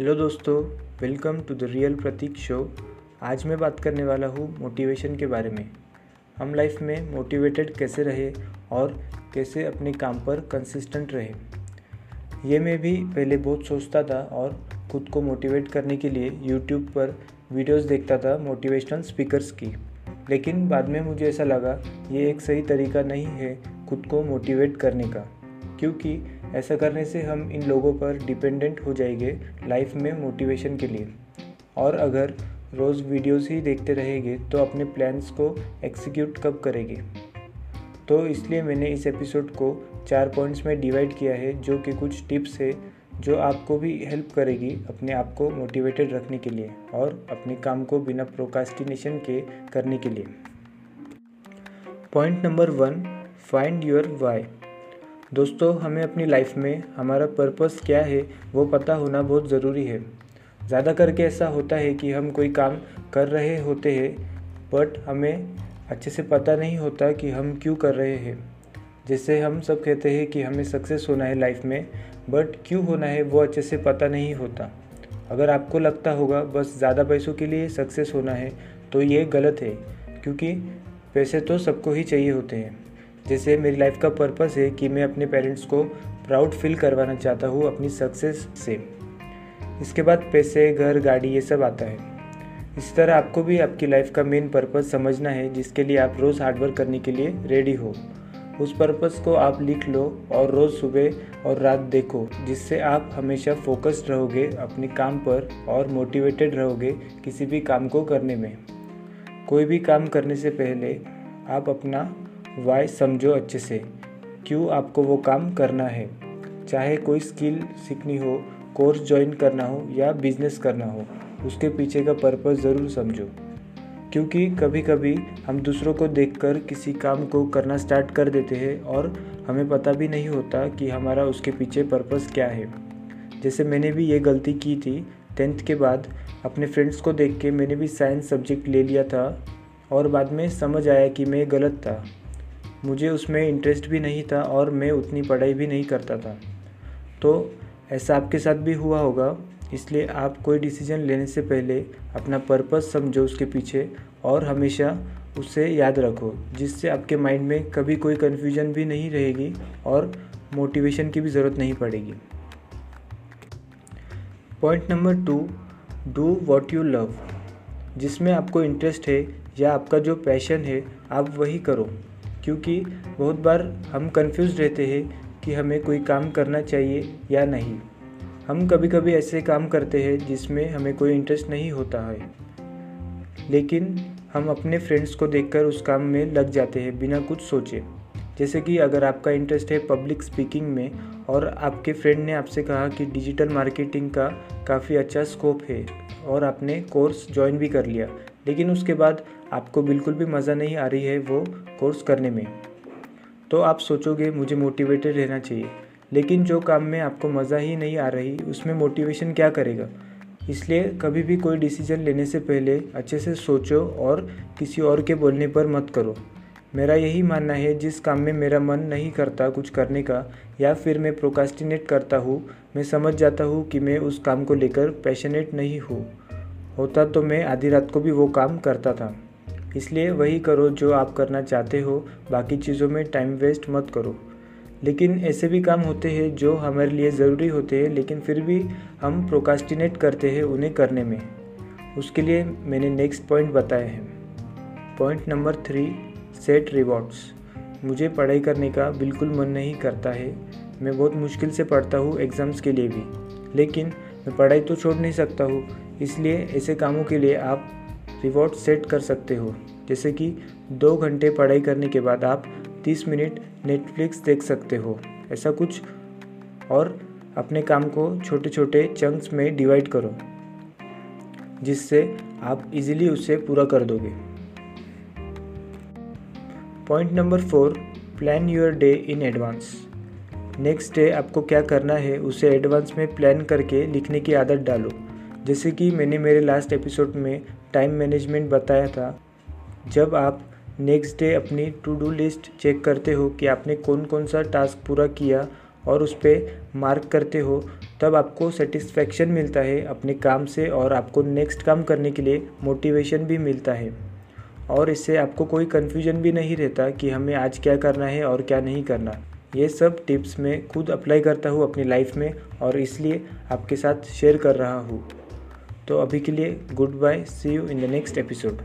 Hello दोस्तों welcome to the real Prateek show आज मैं बात करने वाला हूँ मोटिवेशन के बारे में। हम लाइफ में मोटिवेटेड कैसे रहे और कैसे अपने काम पर कंसिस्टेंट रहे। ये मैं भी पहले बहुत सोचता था और खुद को मोटिवेट करने के लिए यूट्यूब पर वीडियोस देखता था मोटिवेशनल स्पीकर्स की। लेकिन बाद में मुझे ऐसा लगा, ये एक सही तरीका नहीं है खुद को मोटिवेट करने का। क्योंकि ऐसा करने से हम इन लोगों पर डिपेंडेंट हो जाएँगे लाइफ में मोटिवेशन के लिए। और अगर रोज़ वीडियोस ही देखते रहेंगे तो अपने प्लान्स को एक्सिक्यूट कब करेंगे? तो इसलिए मैंने इस एपिसोड को चार पॉइंट्स में डिवाइड किया है, जो कि कुछ टिप्स है, जो आपको भी हेल्प करेगी अपने आप को मोटिवेटेड रखने के लिए और अपने काम को बिना प्रोकास्टिनेशन के करने के लिए। Point number one find your why दोस्तों, हमें अपनी लाइफ में हमारा पर्पस क्या है, वो पता होना बहुत ज़रूरी है। ज़्यादा करके ऐसा होता है कि हम कोई काम कर रहे होते हैं बट हमें अच्छे से पता नहीं होता कि हम क्यों कर रहे हैं। जैसे हम सब कहते हैं कि हमें सक्सेस होना है लाइफ में बट क्यों होना है, वो अच्छे से पता नहीं होता। अगर आपको लगता होगा, बस ज़्यादा पैसों के लिए सक्सेस होना है तो ये गलत है, क्योंकि पैसे तो सबको ही चाहिए होते हैं। जैसे मेरी लाइफ का पर्पस है कि मैं अपने पेरेंट्स को प्राउड फील करवाना चाहता हूँ अपनी सक्सेस से। इसके बाद पैसे, घर, गाड़ी, ये सब आता है। इस तरह आपको भी आपकी लाइफ का मेन पर्पस समझना है, जिसके लिए आप रोज़ हार्डवर्क करने के लिए रेडी हो। उस पर्पस को आप लिख लो और रोज़ सुबह और रात देखो, जिससे आप हमेशा फोकस्ड रहोगे, अपने काम पर और मोटिवेटेड रहोगे किसी भी काम को करने में। कोई भी काम करने से पहले आप अपना वाई समझो अच्छे से। क्यों आपको वो काम करना है? चाहे कोई स्किल सीखनी हो, कोर्स ज्वाइन करना हो या बिज़नेस करना हो, उसके पीछे का पर्पस ज़रूर समझो। क्योंकि कभी कभी हम दूसरों को देखकर किसी काम को करना स्टार्ट कर देते हैं और हमें पता भी नहीं होता कि हमारा उसके पीछे पर्पस क्या है। जैसे मैंने भी ये गलती की थी, टेंथ के बाद अपने फ्रेंड्स को देख के मैंने भी साइंस सब्जेक्ट ले लिया था और बाद में समझ आया कि मैं गलत था। मुझे उसमें इंटरेस्ट भी नहीं था और मैं उतनी पढ़ाई भी नहीं करता था। तो ऐसा आपके साथ भी हुआ होगा, इसलिए आप कोई डिसीज़न लेने से पहले अपना पर्पस समझो उसके पीछे और हमेशा उसे याद रखो, जिससे आपके माइंड में कभी कोई कन्फ्यूज़न भी नहीं रहेगी और मोटिवेशन की भी ज़रूरत नहीं पड़ेगी। Point number two do what you love जिसमें आपको इंटरेस्ट है या आपका जो पैशन है, आप वही करो। क्योंकि बहुत बार हम कंफ्यूज रहते हैं कि हमें कोई काम करना चाहिए या नहीं। हम कभी कभी ऐसे काम करते हैं जिसमें हमें कोई इंटरेस्ट नहीं होता है। लेकिन हम अपने फ्रेंड्स को देखकर उस काम में लग जाते हैं बिना कुछ सोचे। जैसे कि अगर आपका इंटरेस्ट है पब्लिक स्पीकिंग में और आपके फ्रेंड ने आपसे कहा कि डिजिटल मार्केटिंग का काफ़ी अच्छा स्कोप है और आपने कोर्स ज्वाइन भी कर लिया लेकिन उसके बाद आपको बिल्कुल भी मज़ा नहीं आ रही है वो कोर्स करने में। तो आप सोचोगे, मुझे मोटिवेटेड रहना चाहिए। लेकिन जो काम में आपको मज़ा ही नहीं आ रही, उसमें मोटिवेशन क्या करेगा? इसलिए कभी भी कोई डिसीज़न लेने से पहले अच्छे से सोचो और किसी और के बोलने पर मत करो। मेरा यही मानना है, जिस काम में मेरा मन नहीं करता कुछ करने का, या फिर मैं प्रोकास्टिनेट करता हूँ, मैं समझ जाता हूँ कि मैं उस काम को लेकर पैशनेट नहीं हूँ। होता तो मैं आधी रात को भी वो काम करता था। इसलिए वही करो जो आप करना चाहते हो, बाकी चीज़ों में टाइम वेस्ट मत करो। लेकिन ऐसे भी काम होते हैं जो हमारे लिए ज़रूरी होते हैं, लेकिन फिर भी हम प्रोकास्टिनेट करते हैं उन्हें करने में। उसके लिए मैंने नेक्स्ट पॉइंट बताए हैं। Point number three set rewards मुझे पढ़ाई करने का बिल्कुल मन नहीं करता है। मैं बहुत मुश्किल से पढ़ता हूँ एग्ज़ाम्स के लिए भी। लेकिन मैं पढ़ाई तो छोड़ नहीं सकता हूँ, इसलिए ऐसे कामों के लिए आप रिवॉर्ड सेट कर सकते हो। जैसे कि दो घंटे पढ़ाई करने के बाद आप 30 मिनट नेटफ्लिक्स देख सकते हो। ऐसा कुछ और अपने काम को छोटे छोटे चंक्स में डिवाइड करो, जिससे आप इजीली उसे पूरा कर दोगे। Point number four, plan your day in advance. Next day आपको क्या करना है, उसे एडवांस में प्लान करके लिखने की आदत डालो। जैसे कि मैंने मेरे लास्ट एपिसोड में टाइम मैनेजमेंट बताया था। जब आप नेक्स्ट डे अपनी टू डू लिस्ट चेक करते हो कि आपने कौन कौन सा टास्क पूरा किया और उस पर मार्क करते हो, तब आपको सेटिस्फेक्शन मिलता है अपने काम से और आपको नेक्स्ट काम करने के लिए मोटिवेशन भी मिलता है। और इससे आपको कोई कन्फ्यूज़न भी नहीं रहता कि हमें आज क्या करना है और क्या नहीं करना। ये सब टिप्स मैं खुद अप्लाई करता हूँ अपनी लाइफ में और इसलिए आपके साथ शेयर कर रहा हूँ। तो अभी के लिए goodbye see you in the next episode